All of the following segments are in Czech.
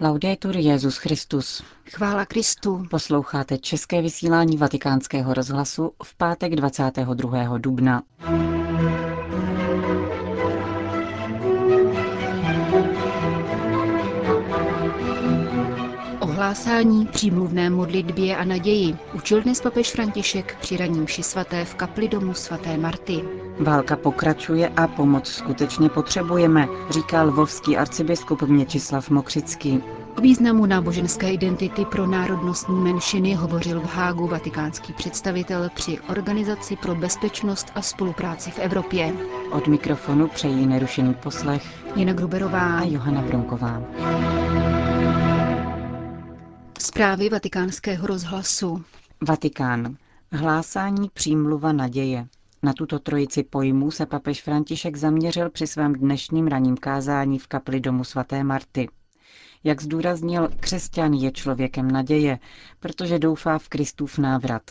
Laudetur Jezus Christus. Chvála Kristu. Posloucháte české vysílání Vatikánského rozhlasu v pátek 22. dubna. Ohlásání, přímluvné modlitbě a naději učil dnes papež František při raním ši svaté v kapli domu svaté Marty. Válka pokračuje a pomoc skutečně potřebujeme, říkal lvovský arcibiskup Měčislav Mokřický. O významu náboženské identity pro národnostní menšiny hovořil v Hágu vatikánský představitel při Organizaci pro bezpečnost a spolupráci v Evropě. Od mikrofonu přejí nerušený poslech Jana Gruberová a Johana Bronková. Zprávy vatikánského rozhlasu. Vatikán. Hlásání přímluva naděje. Na tuto trojici pojmů se papež František zaměřil při svém dnešním raním kázání v kapli domu svaté Marty. Jak zdůraznil, křesťan je člověkem naděje, protože doufá v Kristův návrat.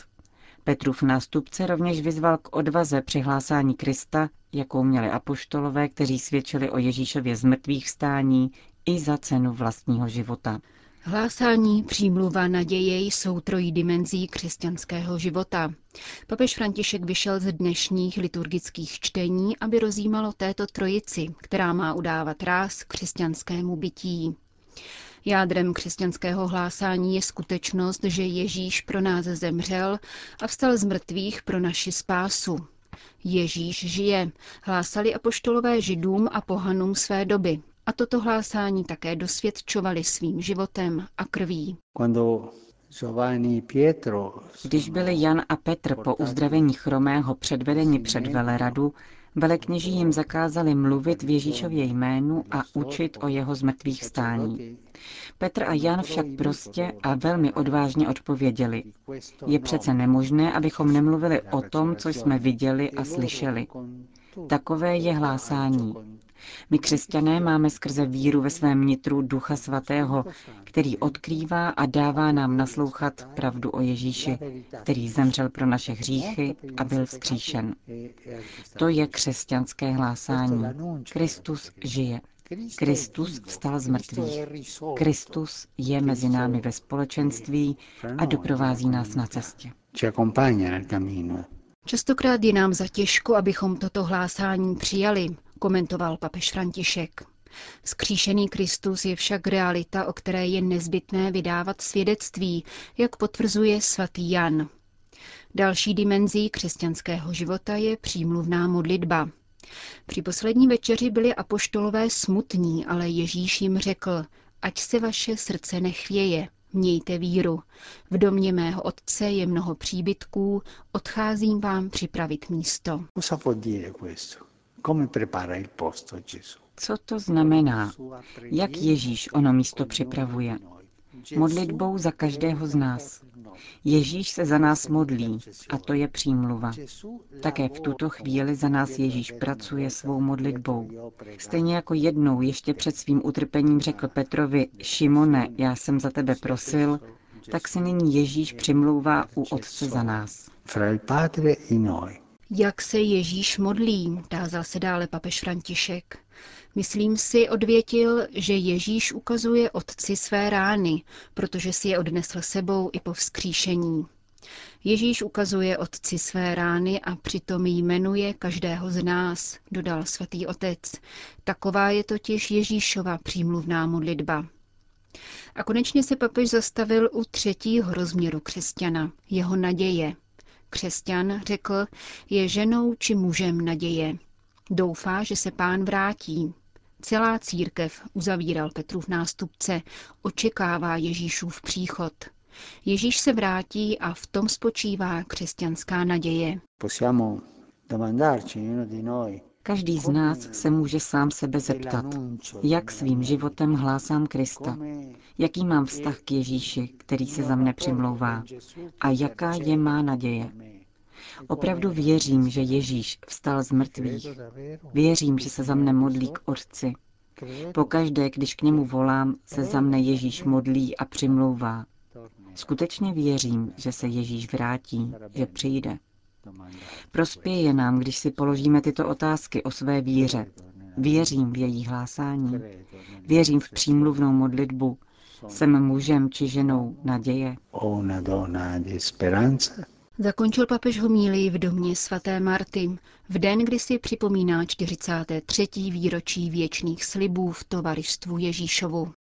Petrův nástupce rovněž vyzval k odvaze při hlásání Krista, jakou měli apoštolové, kteří svědčili o Ježíšově zmrtvých stání i za cenu vlastního života. Hlásání, přímluva, naděje jsou trojí dimenzí křesťanského života. Papež František vyšel z dnešních liturgických čtení, aby rozjímalo této trojici, která má udávat ráz křesťanskému bytí. Jádrem křesťanského hlásání je skutečnost, že Ježíš pro nás zemřel a vstal z mrtvých pro naši spásu. Ježíš žije, hlásali apoštolové židům a pohanům své doby, a toto hlásání také dosvědčovali svým životem a krví. Když byli Jan a Petr po uzdravení chromého předvedeni před veleradu, velekněží jim zakázali mluvit v Ježíšově jménu a učit o jeho zmrtvých stání. Petr a Jan však prostě a velmi odvážně odpověděli. Je přece nemožné, abychom nemluvili o tom, co jsme viděli a slyšeli. Takové je hlásání. My křesťané máme skrze víru ve svém nitru Ducha Svatého, který odkrývá a dává nám naslouchat pravdu o Ježíši, který zemřel pro naše hříchy a byl vzkříšen. To je křesťanské hlásání. Kristus žije. Kristus vstal z mrtvých. Kristus je mezi námi ve společenství a doprovází nás na cestě. Častokrát je nám zatěžko, abychom toto hlásání přijali, komentoval papež František. Skříšený Kristus je však realita, o které je nezbytné vydávat svědectví, jak potvrzuje svatý Jan. Další dimenzí křesťanského života je přímluvná modlitba. Při poslední večeři byli apoštolové smutní, ale Ježíš jim řekl, ať se vaše srdce nechvěje, mějte víru. V domě mého otce je mnoho příbytků, odcházím vám připravit místo. Co to znamená? Jak Ježíš ono místo připravuje? Modlitbou za každého z nás. Ježíš se za nás modlí a to je přímluva. Také v tuto chvíli za nás Ježíš pracuje svou modlitbou. Stejně jako jednou ještě před svým utrpením řekl Petrovi, Šimone, já jsem za tebe prosil, tak se nyní Ježíš přimlouvá u Otce za nás. Jak se Ježíš modlí, tázal se dále papež František. Myslím si, odvětil, že Ježíš ukazuje otci své rány, protože si je odnesl sebou i po vzkříšení. Ježíš ukazuje otci své rány a přitom jmenuje každého z nás, dodal svatý otec. Taková je totiž Ježíšova přímluvná modlitba. A konečně se papež zastavil u třetího rozměru křesťana, jeho naděje. Křesťan, řekl, je ženou či mužem naděje. Doufá, že se pán vrátí. Celá církev, uzavíral Petrův nástupce, očekává Ježíšův příchod. Ježíš se vrátí a v tom spočívá křesťanská naděje. Každý z nás se může sám sebe zeptat, jak svým životem hlásám Krista, jaký mám vztah k Ježíši, který se za mne přimlouvá a jaká je má naděje. Opravdu věřím, že Ježíš vstal z mrtvých. Věřím, že se za mne modlí k Otci. Pokaždé, když k němu volám, se za mne Ježíš modlí a přimlouvá. Skutečně věřím, že se Ježíš vrátí, že přijde. Prospěje nám, když si položíme tyto otázky o své víře. Věřím v její hlásání. Věřím v přímluvnou modlitbu. Jsem mužem či ženou naděje. Zakončil papež homílii v domě svaté Marty, v den, kdy si připomíná 43. výročí věčných slibů v tovarištvu Ježíšovu.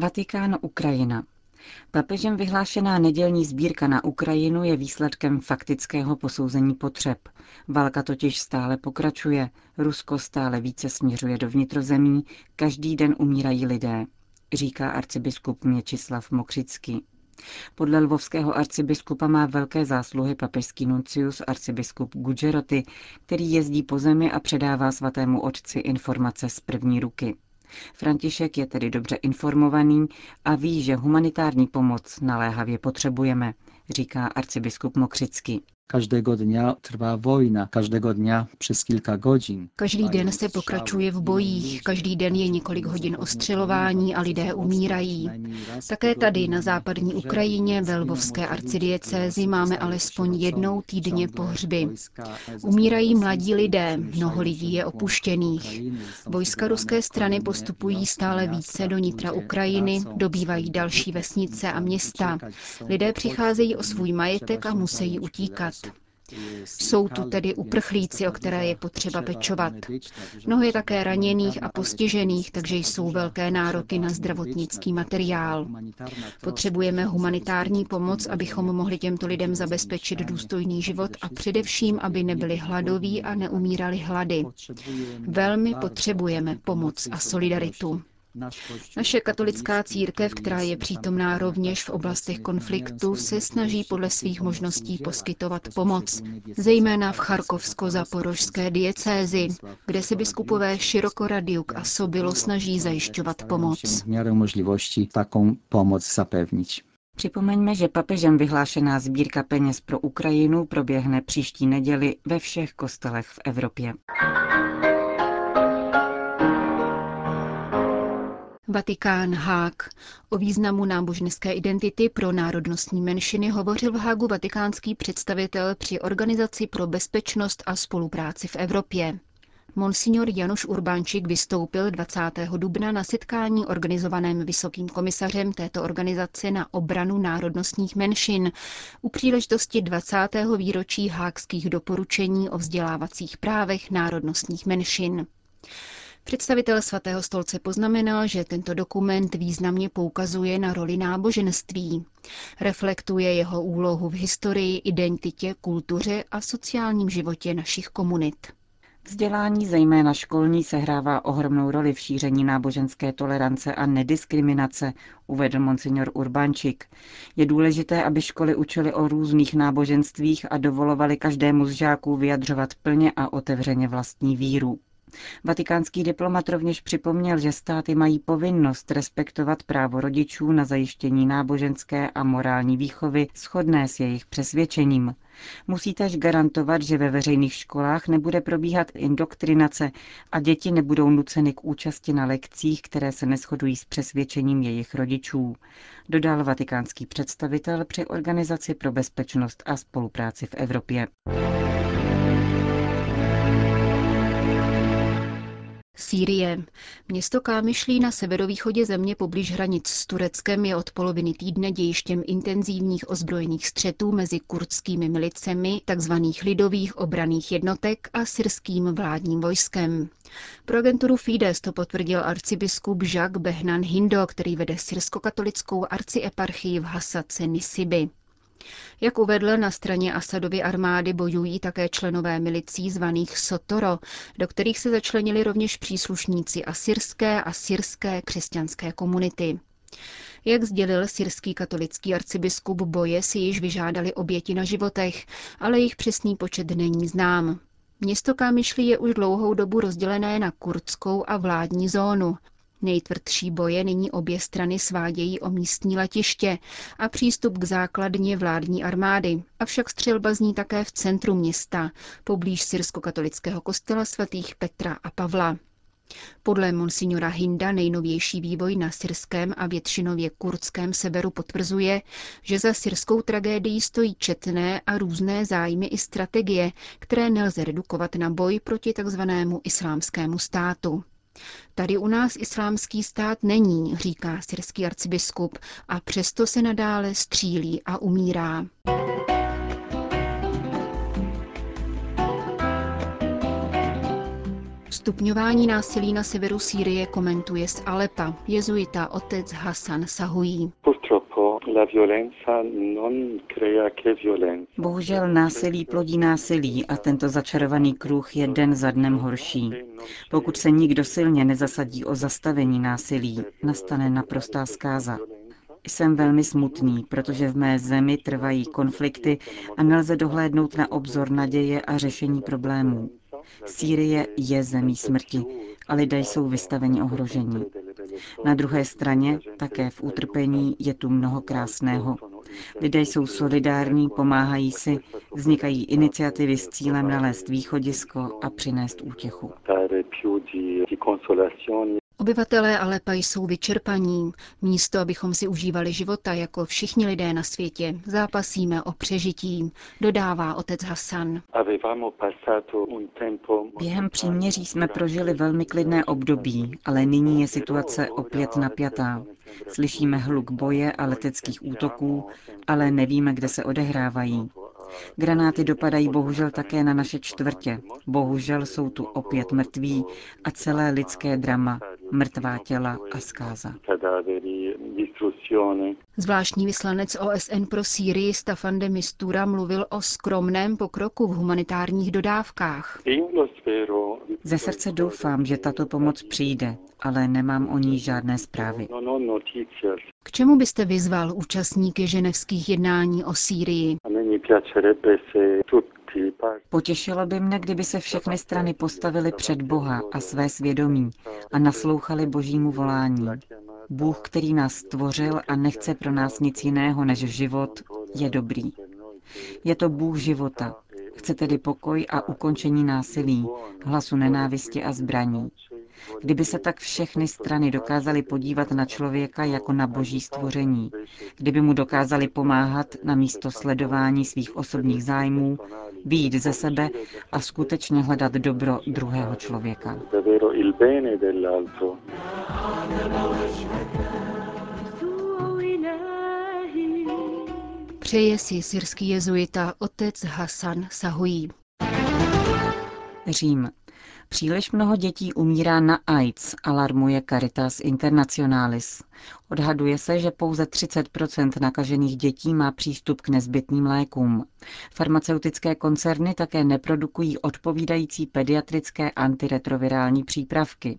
Vatikán Ukrajina. Papežem vyhlášená nedělní sbírka na Ukrajinu je výsledkem faktického posouzení potřeb. Válka totiž stále pokračuje, Rusko stále více směřuje do vnitrozemí, každý den umírají lidé, říká arcibiskup Měčislav Mokřický. Podle lvovského arcibiskupa má velké zásluhy papežský nuncius arcibiskup Gugeroty, který jezdí po zemi a předává svatému otci informace z první ruky. František je tedy dobře informovaný a ví, že humanitární pomoc naléhavě potřebujeme, říká arcibiskup Mokřický. Každého dňa trvá vojna, každého dňa přes kilka hodin. Každý den se pokračuje v bojích, každý den je několik hodin ostřelování a lidé umírají. Také tady na západní Ukrajině ve Lvovské arcidiecézi máme alespoň jednou týdně pohřby. Umírají mladí lidé, mnoho lidí je opuštěných. Vojska ruské strany postupují stále více do nitra Ukrajiny, dobývají další vesnice a města. Lidé přicházejí o svůj majetek a musí utíkat. Jsou tu tedy uprchlíci, o které je potřeba pečovat. Mnoho je také raněných a postižených, takže jsou velké nároky na zdravotnický materiál. Potřebujeme humanitární pomoc, abychom mohli těmto lidem zabezpečit důstojný život a především, aby nebyli hladoví a neumírali hlady. Velmi potřebujeme pomoc a solidaritu. Naše katolická církev, která je přítomná rovněž v oblastech konfliktu, se snaží podle svých možností poskytovat pomoc, zejména v Charkovsko-Zaporožské diecézi, kde se biskupové Širokoradiuk a Sobilo snaží zajišťovat pomoc. možnosti takovou pomoc zapevnit. Připomeňme, že papežem vyhlášená sbírka peněz pro Ukrajinu proběhne příští neděli ve všech kostelech v Evropě. Vatikán Hák. O významu náboženské identity pro národnostní menšiny hovořil v Hágu vatikánský představitel při Organizaci pro bezpečnost a spolupráci v Evropě. Monsignor Januš Urbánčik vystoupil 20. dubna na setkání organizovaném Vysokým komisařem této organizace na obranu národnostních menšin u příležitosti 20. výročí hákských doporučení o vzdělávacích právech národnostních menšin. Představitel svatého stolce poznamenal, že tento dokument významně poukazuje na roli náboženství. Reflektuje jeho úlohu v historii, identitě, kultuře a sociálním životě našich komunit. Vzdělání, zejména školní, sehrává ohromnou roli v šíření náboženské tolerance a nediskriminace, uvedl monsignor Urbančik. Je důležité, aby školy učily o různých náboženstvích a dovolovali každému z žáků vyjadřovat plně a otevřeně vlastní víru. Vatikánský diplomat rovněž připomněl, že státy mají povinnost respektovat právo rodičů na zajištění náboženské a morální výchovy shodné s jejich přesvědčením. Musí tež garantovat, že ve veřejných školách nebude probíhat indoktrinace a děti nebudou nuceny k účasti na lekcích, které se neschodují s přesvědčením jejich rodičů, dodal vatikánský představitel při Organizaci pro bezpečnost a spolupráci v Evropě. Sýrie. Město Kámyšlí na severovýchodě země poblíž hranic s Tureckem je od poloviny týdne dějištěm intenzivních ozbrojených střetů mezi kurdskými milicemi, takzvaných lidových obraných jednotek a syrským vládním vojskem. Pro agenturu Fides to potvrdil arcibiskup Jacques Behnan Hindo, který vede syrskokatolickou arcieparchii v Hasace Nisiby. Jak uvedl, na straně Asadovy armády bojují také členové milicí zvaných Sotoro, do kterých se začlenili rovněž příslušníci asyrské a syrské křesťanské komunity. Jak sdělil syrský katolický arcibiskup, boje si již vyžádali oběti na životech, ale jejich přesný počet není znám. Město Kámyšli je už dlouhou dobu rozdělené na kurdskou a vládní zónu. Nejtvrdší boje nyní obě strany svádějí o místní letiště a přístup k základně vládní armády, avšak střelba zní také v centru města, poblíž syrsko-katolického kostela svatých Petra a Pavla. Podle monsignora Hinda nejnovější vývoj na syrském a většinově kurdském severu potvrzuje, že za syrskou tragédií stojí četné a různé zájmy i strategie, které nelze redukovat na boj proti takzvanému islámskému státu. Tady u nás islámský stát není, říká syrský arcibiskup, a přesto se nadále střílí a umírá. Stupňování násilí na severu Sýrie komentuje z Alepa jezuita otec Hasan Sahují. Bohužel násilí plodí násilí a tento začarovaný kruh je den za dnem horší. Pokud se nikdo silně nezasadí o zastavení násilí, nastane naprostá zkáza. Jsem velmi smutný, protože v mé zemi trvají konflikty a nelze dohlédnout na obzor naděje a řešení problémů. Sýrie je zemí smrti a lidé jsou vystaveni ohrožení. Na druhé straně, také v utrpení, je tu mnoho krásného. Lidé jsou solidární, pomáhají si, vznikají iniciativy s cílem nalézt východisko a přinést útěchu. Obyvatelé Alepa jsou vyčerpaní. Místo, abychom si užívali života jako všichni lidé na světě, zápasíme o přežití, dodává otec Hasan. Během příměří jsme prožili velmi klidné období, ale nyní je situace opět napjatá. Slyšíme hluk boje a leteckých útoků, ale nevíme, kde se odehrávají. Granáty dopadají bohužel také na naše čtvrtě. Bohužel jsou tu opět mrtví a celé lidské drama, mrtvá těla a zkáza. Zvláštní vyslanec OSN pro Sýrii Staffan de Mistura mluvil o skromném pokroku v humanitárních dodávkách. Ze srdce doufám, že tato pomoc přijde, ale nemám o ní žádné zprávy. K čemu byste vyzval účastníky ženevských jednání o Sýrii? Potěšilo by mne, kdyby se všechny strany postavily před Boha a své svědomí a naslouchali božímu volání. Bůh, který nás stvořil a nechce pro nás nic jiného než život, je dobrý. Je to Bůh života. Chce tedy pokoj a ukončení násilí, hlasu nenávisti a zbraní. Kdyby se tak všechny strany dokázaly podívat na člověka jako na boží stvoření, kdyby mu dokázali pomáhat na místo sledování svých osobních zájmů, výjít ze sebe a skutečně hledat dobro druhého člověka. Přeje si syrský jezuita otec Hasan Sahují. Řím. Příliš mnoho dětí umírá na AIDS, alarmuje Caritas Internationalis. Odhaduje se, že pouze 30% nakažených dětí má přístup k nezbytným lékům. Farmaceutické koncerny také neprodukují odpovídající pediatrické antiretrovirální přípravky.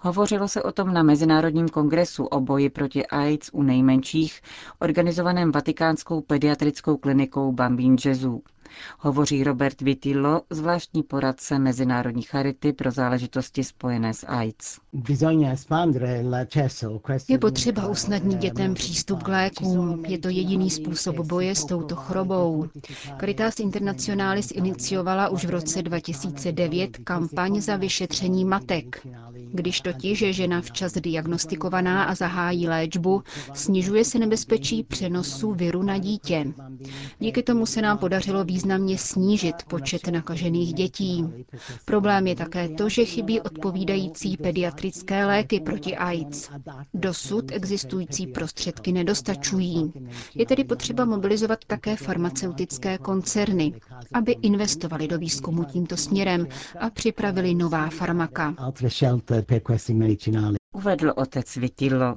Hovořilo se o tom na Mezinárodním kongresu o boji proti AIDS u nejmenších, organizovaném Vatikánskou pediatrickou klinikou Bambin Gesù. Hovoří Robert Vitillo, zvláštní poradce Mezinárodní charity pro záležitosti spojené s AIDS. Je potřeba usnadnit dětem přístup k lékům. Je to jediný způsob boje s touto chorobou. Caritas Internationalis iniciovala už v roce 2009 kampaň za vyšetření matek. Když totiž je žena včas diagnostikovaná a zahájí léčbu, snižuje se nebezpečí přenosu viru na dítě. Díky tomu se nám podařilo významně snížit počet nakažených dětí. Problém je také to, že chybí odpovídající pediatrické léky proti AIDS. Dosud existující prostředky nedostačují. Je tedy potřeba mobilizovat také farmaceutické koncerny, aby investovali do výzkumu tímto směrem a připravili nová farmaka. Uvedl otec Vitillo.